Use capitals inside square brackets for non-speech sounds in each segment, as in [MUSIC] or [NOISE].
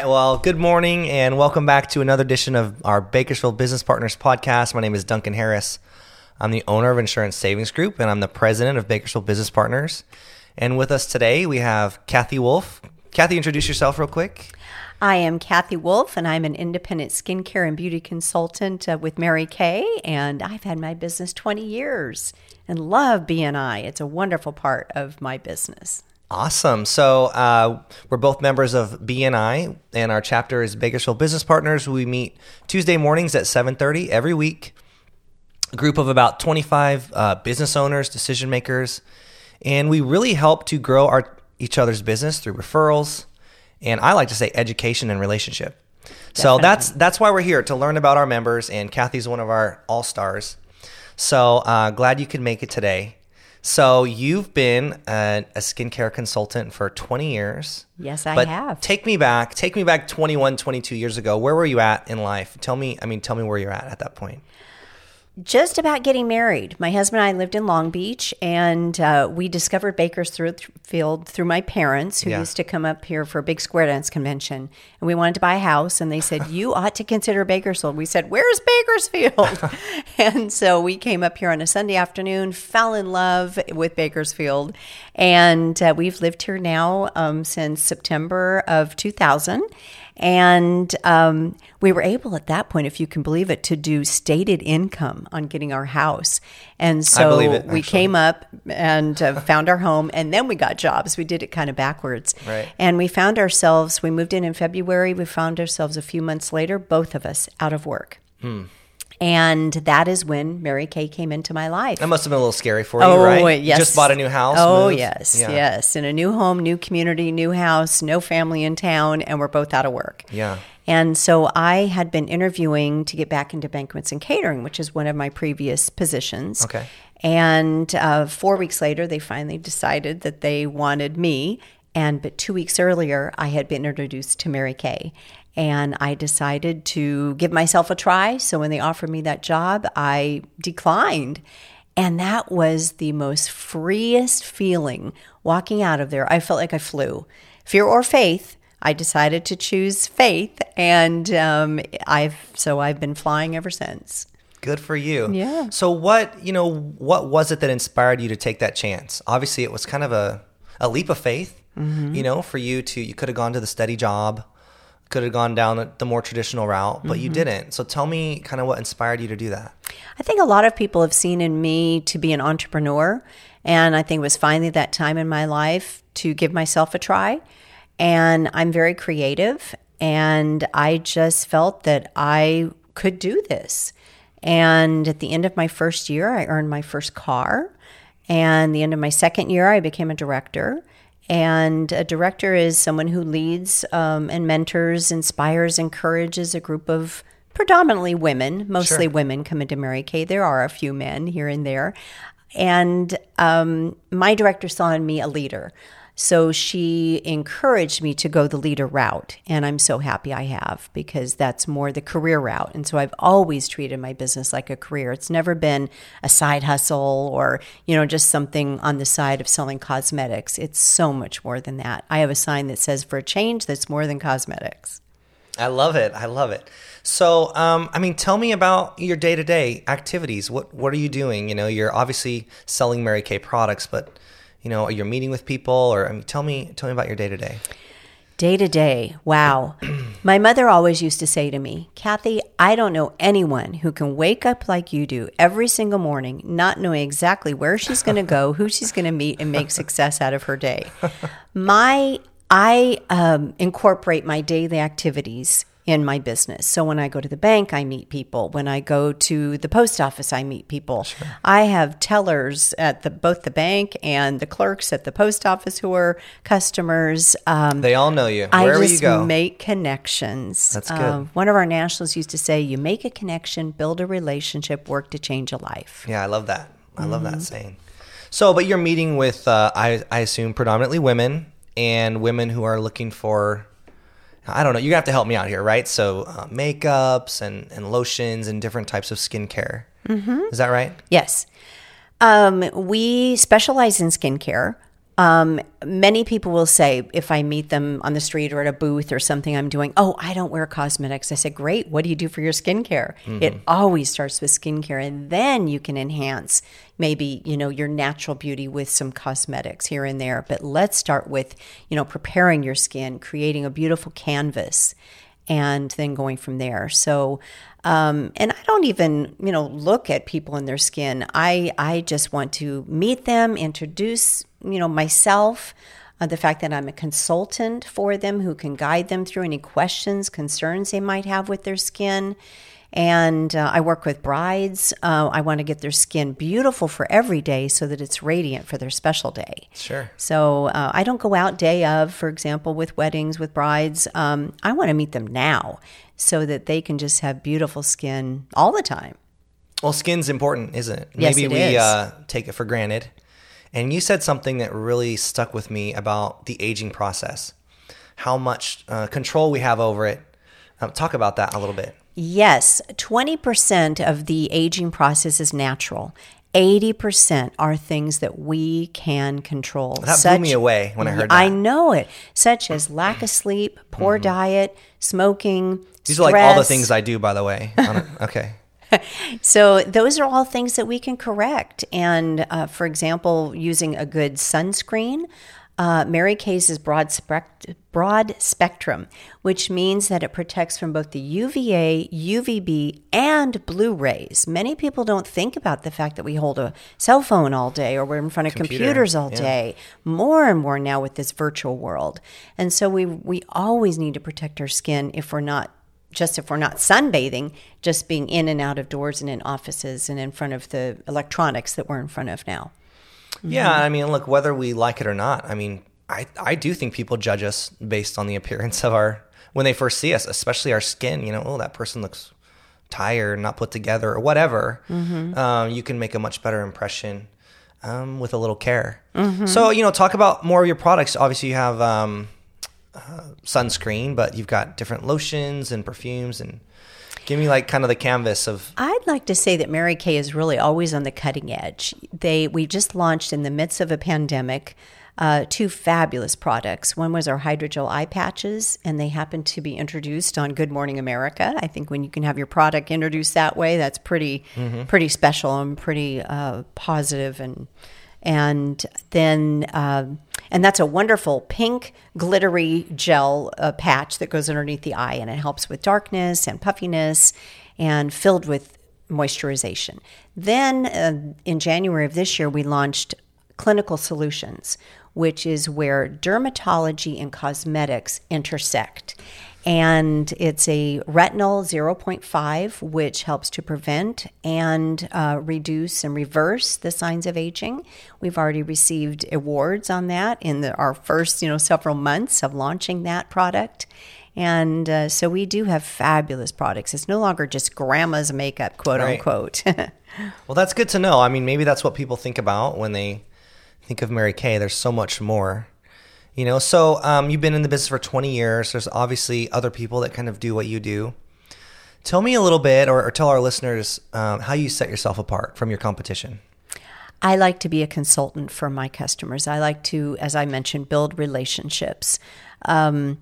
right. Well, good morning and welcome back to another edition of our Bakersfield Business Partners podcast. My name is Duncan Harris. I'm the owner of Insurance Savings Group and I'm the president of Bakersfield Business Partners. And with us today, we have Cathy Wolfe. Cathy, introduce yourself real quick. I am Cathy Wolfe, and I'm an independent skincare and beauty consultant uh, with Mary Kay, and I've had my business 20 years and love BNI. It's a wonderful part of my business. Awesome. So uh, we're both members of BNI, and our chapter is Bakersfield Business Partners. We meet Tuesday mornings at 7:30 every week. A group of about 25 uh, business owners, decision makers, and we really help to grow our each other's business through referrals, and I like to say education and relationship. So that's that's why we're here to learn about our members. And Cathy's one of our all stars. So uh, glad you could make it today. So you've been a, a skincare consultant for 20 years. Yes, I but have. Take me back. Take me back 21, 22 years ago. Where were you at in life? Tell me, I mean, tell me where you're at at that point. Just about getting married. My husband and I lived in Long Beach, and uh, we discovered Bakersfield through my parents, who Yeah. used to come up here for a big square dance convention. And we wanted to buy a house, and they said, You ought to consider Bakersfield. We said, Where's Bakersfield? [LAUGHS] and so we came up here on a Sunday afternoon, fell in love with Bakersfield, and uh, we've lived here now um, since September of 2000. And um, we were able at that point, if you can believe it, to do stated income on getting our house. And so it, we came up and uh, found our home, and then we got jobs. We did it kind of backwards. Right. And we found ourselves, we moved in in February. We found ourselves a few months later, both of us out of work. Hmm. And that is when Mary Kay came into my life. That must have been a little scary for you, Oh, right? yes. Just bought a new house. Oh, moved? yes, Yeah. yes. In a new home, new community, new house, no family in town, and we're both out of work. Yeah. And so I had been interviewing to get back into banquets and catering, which is one of my previous positions. Okay. And uh, four weeks later, they finally decided that they wanted me. And but two weeks earlier, I had been introduced to Mary Kay. And I decided to give myself a try. So when they offered me that job, I declined. And that was the most freest feeling walking out of there. I felt like I flew. Fear or faith, I decided to choose faith. And um, I've so I've been flying ever since. Good for you. Yeah. So what, you know, what was it that inspired you to take that chance? Obviously it was kind of a, a leap of faith, Mm-hmm. you know, for you to, you could have gone to the steady job, could have gone down the- more traditional route, but Mm-hmm. you didn't. So tell me kind of what inspired you to do that. I think a lot of people have seen in me to be an entrepreneur. And I think it was finally that time in my life to give myself a try. And I'm very creative. And I just felt that I could do this. And at the end of my first year, I earned my first car. And the end of my second year, I became a director. And a director is someone who leads um, and mentors, inspires, encourages a group of predominantly women, mostly Sure. women come into Mary Kay. There are a few men here and there. And um, my director saw in me a leader. So she encouraged me to go the leader route. And I'm so happy I have because that's more the career route. And so I've always treated my business like a career. It's never been a side hustle or, you know, just something on the side of selling cosmetics. It's so much more than that. I have a sign that says for a change that's more than cosmetics. I love it. I love it. So, um, I mean, tell me about your day to day activities. What What are you doing? You know, you're obviously selling Mary Kay products, but you know, you're meeting with people, or I mean, tell me, tell me about your day to day. Day to day. Wow. [CLEARS THROAT] My mother always used to say to me, Cathy, I don't know anyone who can wake up like you do every single morning, not knowing exactly where she's going to go, who she's going to meet, and make success out of her day. [LAUGHS] My, I um, incorporate my daily activities in my business. So when I go to the bank, I meet people. When I go to the post office, I meet people. I have tellers at the both the bank and the clerks at the post office who are customers. Um, They all know you I just you go. make connections. That's good. Um, one of our nationals used to say, "You make a connection, build a relationship, work to change a life." yeah, I love that. I love Mm-hmm. that saying. So, but you're meeting with, uh, I, I assume, predominantly women and women who are looking for. I don't know. Gonna have to help me out here, right? So, uh, makeups and, and lotions and different types of skincare. Mm-hmm. Is that right? Yes. Um, we specialize in skincare. Um, many people will say if I meet them on the street or at a booth or something I'm doing, oh, I don't wear cosmetics. I say, great. What do you do for your skincare? It always starts with skincare, and then you can enhance maybe you know your natural beauty with some cosmetics here and there. But let's start with you know preparing your skin, creating a beautiful canvas, and then going from there. So, um, and I don't even you know look at people in their skin. I I just want to meet them, introduce you know myself. Uh, the fact that I'm a consultant for them who can guide them through any questions, concerns they might have with their skin. And uh, I work with brides. Uh, I want to get their skin beautiful for every day so that it's radiant for their special day. Sure. So uh, I don't go out day of, for example, with weddings, with brides. Um, I want to meet them now so that they can just have beautiful skin all the time. Well, skin's important, isn't it? Yes, Maybe it we is. Uh, take it for granted. And you said something that really stuck with me about the aging process, how much uh, control we have over it. Um, talk about that a little bit. Yes, 20% of the aging process is natural. 80% are things that we can control. That blew me away when I heard that. I know it, such as lack of sleep, poor diet, smoking. Mm-hmm. These are like all the things I do, by the way. A- [LAUGHS] okay. [LAUGHS] So those are all things that we can correct. And uh, for example, using a good sunscreen. Uh, Mary Kay's is broad, spec- broad spectrum, which means that it protects from both the UVA, UVB, and blue rays. Many people don't think about the fact that we hold a cell phone all day or we're in front of Computer, computers all yeah. day. More and more now with this virtual world. And so we, we always need to protect our skin if we're not just if we're not sunbathing, just being in and out of doors and in offices and in front of the electronics that we're in front of now. Yeah, I mean, look, whether we like it or not, I mean, I, I do think people judge us based on the appearance of our, when they first see us, especially our skin, you know, oh, that person looks tired, not put together, or whatever. Um, you can make a much better impression um, with a little care. So, you know, talk about more of your products. Obviously, you have um, uh, sunscreen, but you've got different lotions and perfumes and give me like kind of the canvas of I'd like to say that Mary Kay is really always on the cutting edge. They we just launched in the midst of a pandemic uh, two fabulous products. One was our hydrogel eye patches, and they happened to be introduced on Good Morning America. I think when you can have your product introduced that way, that's pretty pretty special and pretty uh, positive and and then um, and that's a wonderful pink glittery gel uh, patch that goes underneath the eye and it helps with darkness and puffiness and filled with moisturization. Then uh, in january of this year we launched clinical solutions which is where dermatology and cosmetics intersect and it's a retinol 0.5 which helps to prevent and uh, reduce and reverse the signs of aging we've already received awards on that in the, our first you know several months of launching that product and uh, so we do have fabulous products it's no longer just grandma's makeup quote Right. unquote [LAUGHS] Well, that's good to know. I mean, maybe that's what people think about when they think of Mary Kay. There's so much more, you know. So um, you've been in the business for 20 years. There's obviously other people that kind of do what you do. Tell me a little bit, or, or tell our listeners um, how you set yourself apart from your competition. I like to be a consultant for my customers. I like to, as I mentioned, build relationships. Um,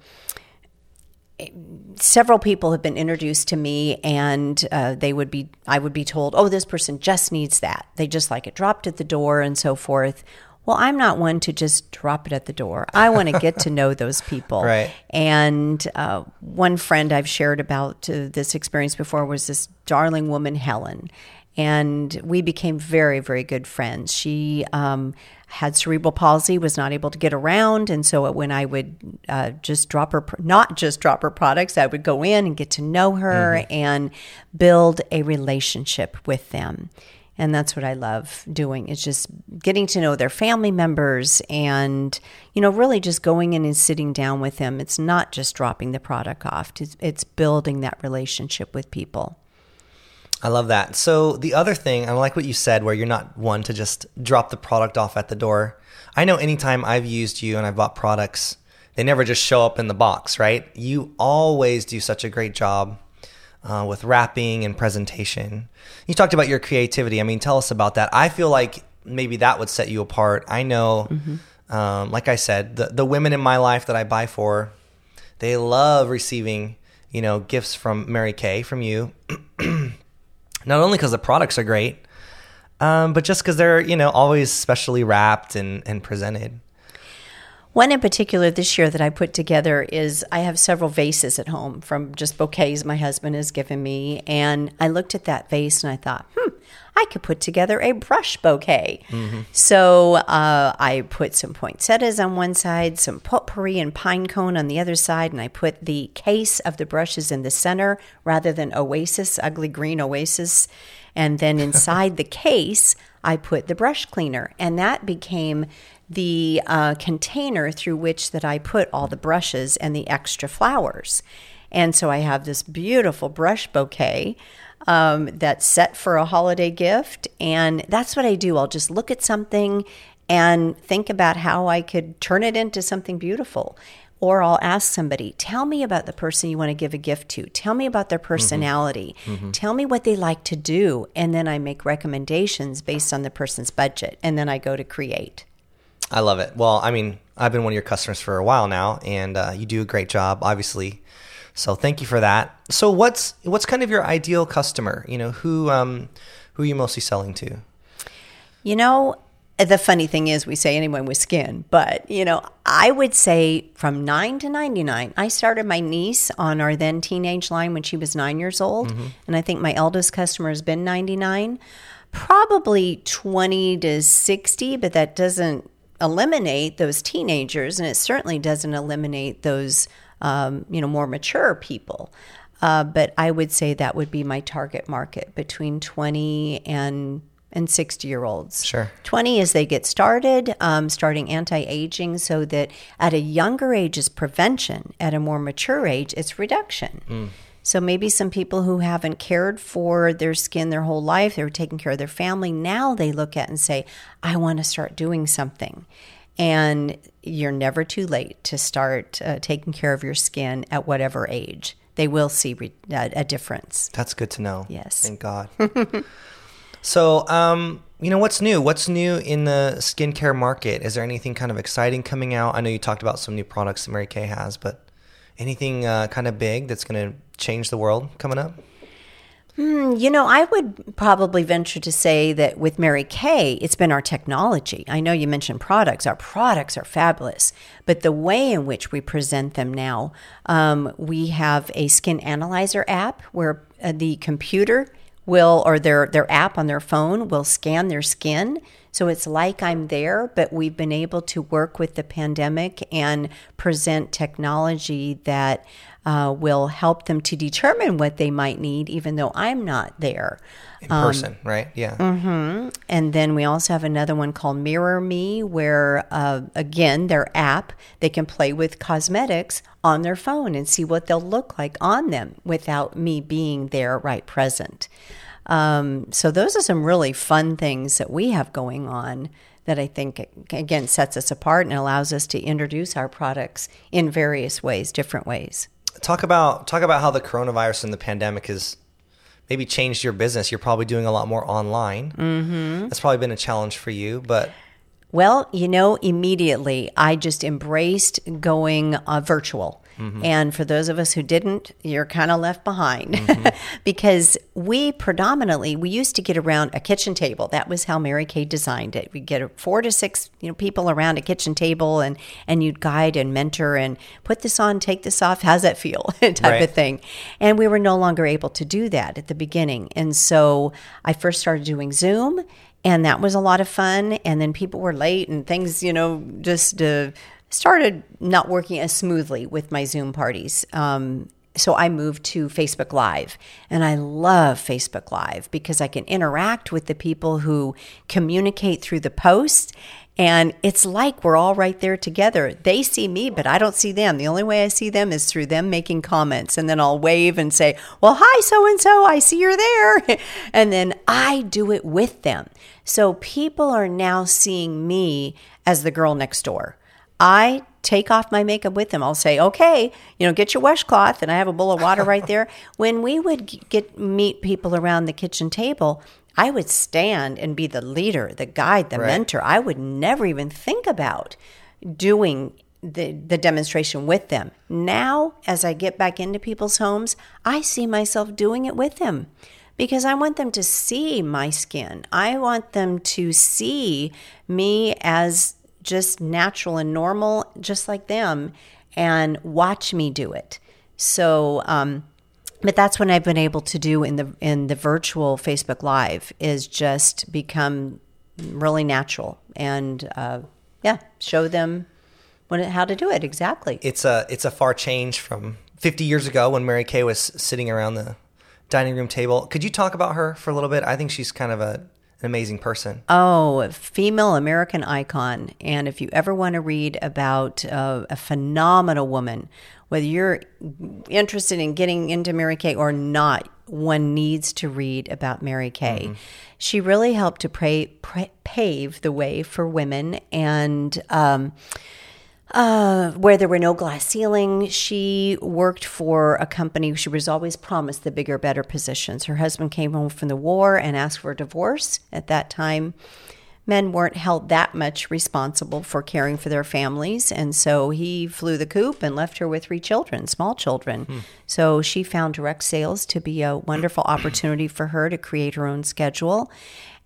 several people have been introduced to me, and uh, they would be, I would be told, "Oh, this person just needs that. They just like it dropped at the door, and so forth." Well, I'm not one to just drop it at the door. I want to get to know those people. [LAUGHS] Right. And uh, one friend I've shared about uh, this experience before was this darling woman, Helen. And we became very, very good friends. She um, had cerebral palsy, was not able to get around. And so when I would uh, just drop her, not just drop her products, I would go in and get to know her and build a relationship with them. And that's what I love doing. It's just getting to know their family members and, you know, really just going in and sitting down with them. It's not just dropping the product off, it's, it's building that relationship with people. I love that. So the other thing, I like what you said, where you're not one to just drop the product off at the door. I know anytime I've used you and I've bought products, they never just show up in the box, right? You always do such a great job uh, with wrapping and presentation. You talked about your creativity. I mean, tell us about that. I feel like maybe that would set you apart. I know Um, like I said, the the women in my life that I buy for, they love receiving you know gifts from Mary Kay from you. [CLEARS THROAT] Not only because the products are great, um, but just because they're you know always specially wrapped and and presented. One in particular this year that I put together is I have several vases at home from just bouquets my husband has given me. And I looked at that vase and I thought, hmm, I could put together a brush bouquet. Mm-hmm. So uh, I put some poinsettias on one side, some potpourri and pine cone on the other side, and I put the case of the brushes in the center rather than oasis, ugly green oasis. And then inside the [LAUGHS] case, I put the brush cleaner, and that became the uh, container through which that I put all the brushes and the extra flowers. And so I have this beautiful brush bouquet um, that's set for a holiday gift. And that's what I do. I'll just look at something and think about how I could turn it into something beautiful. Or I'll ask somebody, tell me about the person you want to give a gift to. Tell me about their personality. Mm-hmm. Tell me what they like to do. And then I make recommendations based on the person's budget. And then I go to create. I love it. Well, I mean, I've been one of your customers for a while now, and uh, you do a great job, obviously. So thank you for that. So what's what's kind of your ideal customer? You know, who um, who are you mostly selling to? You know, the funny thing is, we say anyone with skin, but you know, I would say from nine to ninety nine. I started my niece on our then teenage line when she was nine years old, mm-hmm. and I think my eldest customer has been ninety nine. Probably twenty to sixty, but that doesn't eliminate those teenagers, and it certainly doesn't eliminate those um, you know more mature people. Uh, but I would say that would be my target market between 20 and and 60 year olds. Sure. 20 as they get started, um, starting anti aging, so that at a younger age is prevention, at a more mature age, it's reduction. Mm. So maybe some people who haven't cared for their skin their whole life, they were taking care of their family, now they look at and say, I want to start doing something. And you're never too late to start uh, taking care of your skin at whatever age. They will see re- uh, a difference. That's good to know. Yes. Thank God. [LAUGHS] so, um, you know, what's new? What's new in the skincare market? Is there anything kind of exciting coming out? I know you talked about some new products that Mary Kay has, but anything uh, kind of big that's going to change the world coming up? Mm, you know, I would probably venture to say that with Mary Kay, it's been our technology. I know you mentioned products. Our products are fabulous, but the way in which we present them now, um, we have a skin analyzer app where uh, the computer will, or their, their app on their phone will scan their skin. So it's like I'm there, but we've been able to work with the pandemic and present technology that uh, will help them to determine what they might need, even though I'm not there. In um, person, right? Yeah. Mm-hmm. And then we also have another one called Mirror Me, where, uh, again, their app, they can play with cosmetics on their phone and see what they'll look like on them without me being there right present. Um, so, those are some really fun things that we have going on that I think, again, sets us apart and allows us to introduce our products in various ways, different ways talk about talk about how the coronavirus and the pandemic has maybe changed your business. You're probably doing a lot more online. Mm-hmm. That's probably been a challenge for you, but. Well, you know, immediately I just embraced going uh, virtual. Mm-hmm. And for those of us who didn't, you're kind of left behind mm-hmm. [LAUGHS] because we predominantly we used to get around a kitchen table. That was how Mary Kay designed it. We get four to six, you know, people around a kitchen table and and you'd guide and mentor and put this on, take this off, how's that feel? [LAUGHS] type right. of thing. And we were no longer able to do that at the beginning. And so I first started doing Zoom and that was a lot of fun and then people were late and things, you know, just uh, started not working as smoothly with my Zoom parties. Um, so I moved to Facebook Live. And I love Facebook Live because I can interact with the people who communicate through the post. And it's like we're all right there together. They see me, but I don't see them. The only way I see them is through them making comments. And then I'll wave and say, Well, hi, so and so. I see you're there. [LAUGHS] and then I do it with them. So people are now seeing me as the girl next door. I take off my makeup with them. I'll say, okay, you know, get your washcloth, and I have a bowl of water right there. [LAUGHS] When we would get meet people around the kitchen table, I would stand and be the leader, the guide, the Right. mentor. I would never even think about doing the, the demonstration with them. Now, as I get back into people's homes, I see myself doing it with them because I want them to see my skin. I want them to see me as just natural and normal, just like them, and watch me do it. So, um, but that's what I've been able to do in the in the virtual Facebook Live is just become really natural and uh, yeah, show them what how to do it exactly. It's a it's a far change from 50 years ago when Mary Kay was sitting around the dining room table. Could you talk about her for a little bit? I think she's kind of a, an amazing person. Oh, a female American icon. And if you ever want to read about uh, a phenomenal woman, whether you're interested in getting into Mary Kay or not, one needs to read about Mary Kay. She really helped to pray, pra- pave the way for women and. Um, uh, where there were no glass ceiling. She worked for a company. She was always promised the bigger, better positions. Her husband came home from the war and asked for a divorce. At that time, men weren't held that much responsible for caring for their families. And so he flew the coop and left her with three children, small children. So she found direct sales to be a wonderful [CLEARS THROAT] opportunity for her to create her own schedule.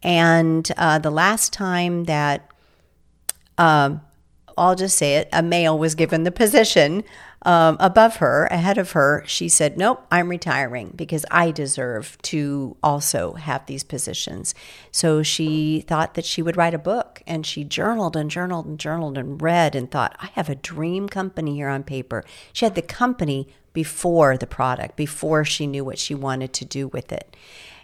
And uh, the last time that I'll just say it, a male was given the position um, above her, ahead of her. She said, Nope, I'm retiring because I deserve to also have these positions. So she thought that she would write a book and she journaled and journaled and journaled and read and thought, I have a dream company here on paper. She had the company before the product, before she knew what she wanted to do with it.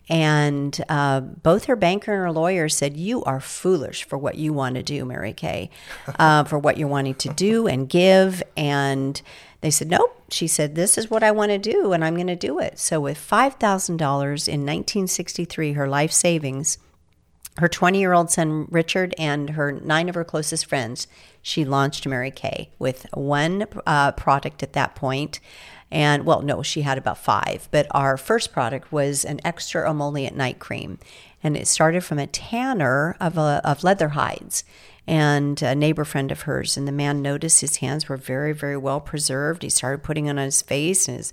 And uh, both her banker and her lawyer said, You are foolish for what you want to do, Mary Kay, [LAUGHS] uh, for what you're wanting to do and give. And they said, Nope. She said, This is what I want to do, and I'm going to do it. So, with $5,000 in 1963, her life savings, her 20 year old son Richard and her nine of her closest friends, she launched Mary Kay with one uh, product at that point. And well, no, she had about five, but our first product was an extra emollient night cream. And it started from a tanner of, a, of leather hides and a neighbor friend of hers. And the man noticed his hands were very, very well preserved. He started putting it on his face, and his,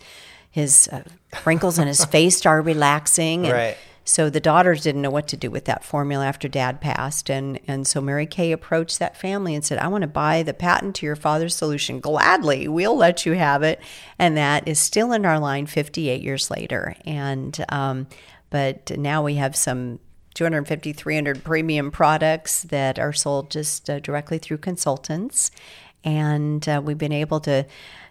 his uh, wrinkles on his [LAUGHS] face started relaxing. And Right. So the daughters didn't know what to do with that formula after dad passed. And, and so Mary Kay approached that family and said, I want to buy the patent to your father's solution. Gladly, we'll let you have it. And that is still in our line 58 years later. And, um, but now we have some 250, 300 premium products that are sold just uh, directly through consultants. And uh, we've been able to,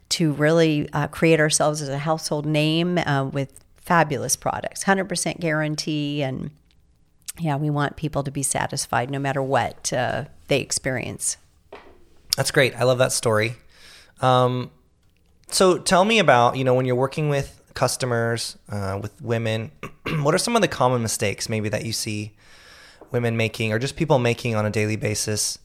to really uh, create ourselves as a household name uh, with fabulous products, 100% guarantee. And yeah, we want people to be satisfied no matter what uh, they experience. That's great. I love that story. Um, so tell me about you know when you're working with customers uh, with women, [CLEARS THROAT] what are some of the common mistakes maybe that you see women making or just people making on a daily basis?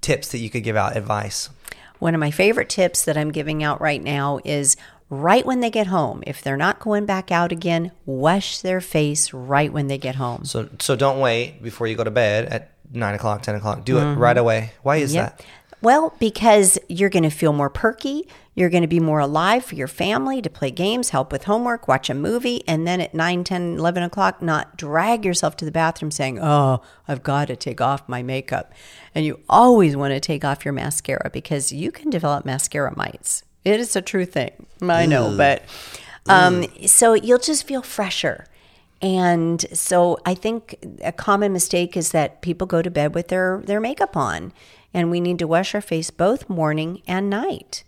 Tips that you could give out, advice. One of my favorite tips that I'm giving out right now is right when they get home, if they're not going back out again, wash their face right when they get home. So so don't wait before you go to bed at nine o'clock, ten o'clock. Do it mm-hmm. right away. Why is Yep. that? Well, because you're going to feel more perky. You're going to be more alive for your family to play games, help with homework, watch a movie, and then at 9, 10, 11 o'clock, not drag yourself to the bathroom saying, Oh, I've got to take off my makeup. And you always want to take off your mascara because you can develop mascara mites. It is a true thing. I know, but um, so you'll just feel fresher. And so I think a common mistake is that people go to bed with their, their makeup on. And we need to wash our face both morning and night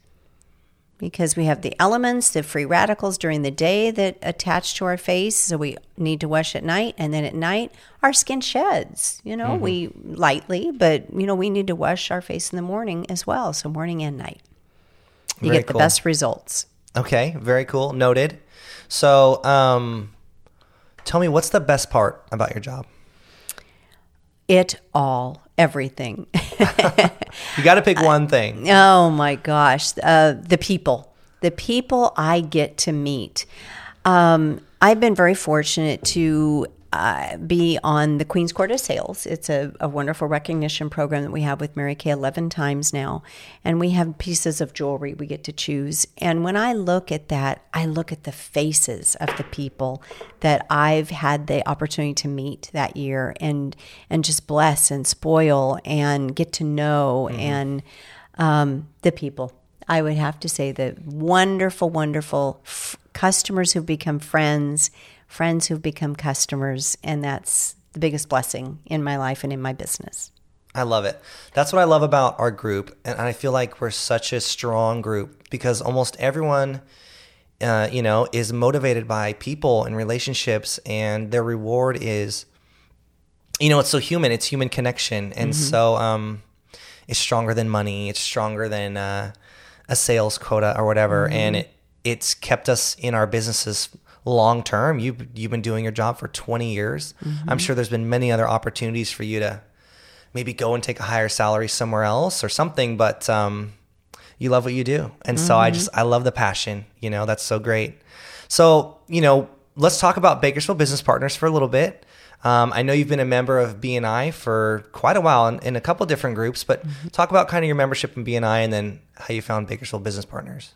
because we have the elements, the free radicals during the day that attach to our face. So we need to wash at night. And then at night, our skin sheds, you know, we lightly, but, you know, we need to wash our face in the morning as well. So morning and night. You Very get the cool. best results. Okay, very cool. Noted. So, um, tell me what's the best part about your job? It all, everything. [LAUGHS] You got to pick one thing. Oh my gosh, uh, the people, the people I get to meet. Um, I've been very fortunate to uh, be on the Queen's Court of Sales. It's a, a, wonderful recognition program that we have with Mary Kay 11 times now. And we have pieces of jewelry we get to choose. And when I look at that, I look at the faces of the people that I've had the opportunity to meet that year and, and just bless and spoil and get to know mm-hmm. and um, the people. I would have to say the wonderful, wonderful f- customers who've become friends friends who've become customers, and that's the biggest blessing in my life and in my business. I love it. That's what I love about our group, and I feel like we're such a strong group because almost everyone, uh, you know, is motivated by people and relationships, and their reward is, you know, it's so human. It's human connection, and mm-hmm. so um, it's stronger than money. It's stronger than uh, a sales quota or whatever, mm-hmm. and it it's kept us in our businesses long term. You've you've been doing your job for 20 years. Mm-hmm. I'm sure there's been many other opportunities for you to maybe go and take a higher salary somewhere else or something, but um, you love what you do, and mm-hmm. so I just I love the passion. You know, that's so great. So you know, let's talk about Bakersfield Business Partners for a little bit. Um, I know you've been a member of BNI for quite a while in, in a couple different groups, but mm-hmm. talk about kind of your membership in BNI and then how you found Bakersfield Business Partners.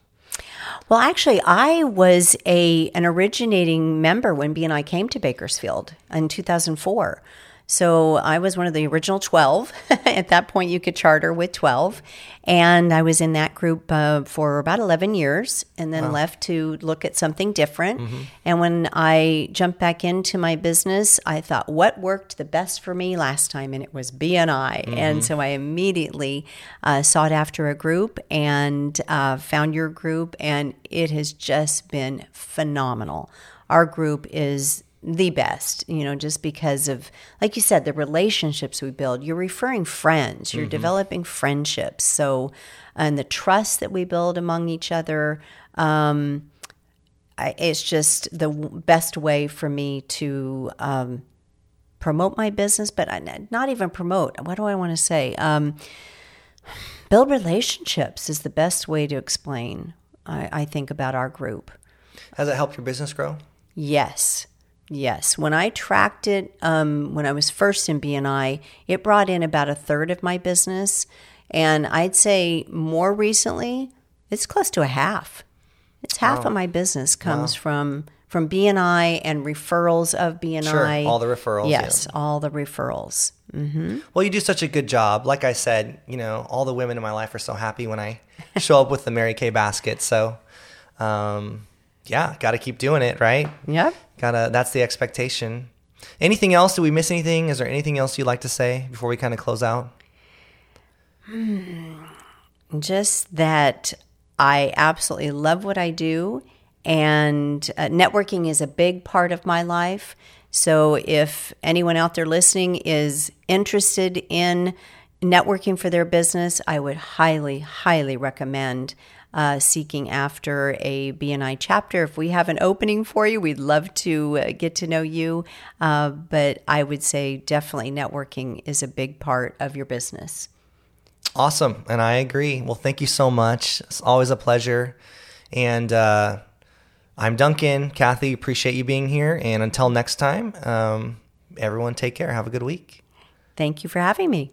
Well, actually, I was a an originating member when BNI came to Bakersfield in 2004. So I was one of the original 12. [LAUGHS] At that point, you could charter with 12. And I was in that group uh, for about 11 years and then wow. left to look at something different. Mm-hmm. And when I jumped back into my business, I thought, what worked the best for me last time? And it was BNI. Mm-hmm. And so I immediately uh, sought after a group and uh, found your group. And it has just been phenomenal. Our group is the best, you know, just because of, like you said, the relationships we build. You're referring friends, you're mm-hmm. developing friendships. So, and the trust that we build among each other. Um, I, it's just the best way for me to um, promote my business, but not even promote. What do I want to say? Um, build relationships is the best way to explain, I, I think, about our group. Has it helped your business grow? Yes. Yes. When I tracked it, um, when I was first in BNI, it brought in about a third of my business. And I'd say more recently, it's close to a half. It's half wow. of my business comes wow. from from BNI and referrals of BNI. Sure, all the referrals. Yes, yeah. all the referrals. Mm-hmm. Well, you do such a good job. Like I said, you know, all the women in my life are so happy when I [LAUGHS] show up with the Mary Kay basket. So, um, yeah, got to keep doing it, right? Yeah. Gotta. That's the expectation. Anything else? Do we miss anything? Is there anything else you'd like to say before we kind of close out? Just that I absolutely love what I do, and uh, networking is a big part of my life. So if anyone out there listening is interested in networking for their business, I would highly, highly recommend uh, seeking after a BNI chapter. If we have an opening for you, we'd love to uh, get to know you. Uh, but I would say definitely networking is a big part of your business. Awesome. And I agree. Well, thank you so much. It's always a pleasure. And uh, I'm Duncan. Cathy, appreciate you being here. And until next time, um, everyone take care. Have a good week. Thank you for having me.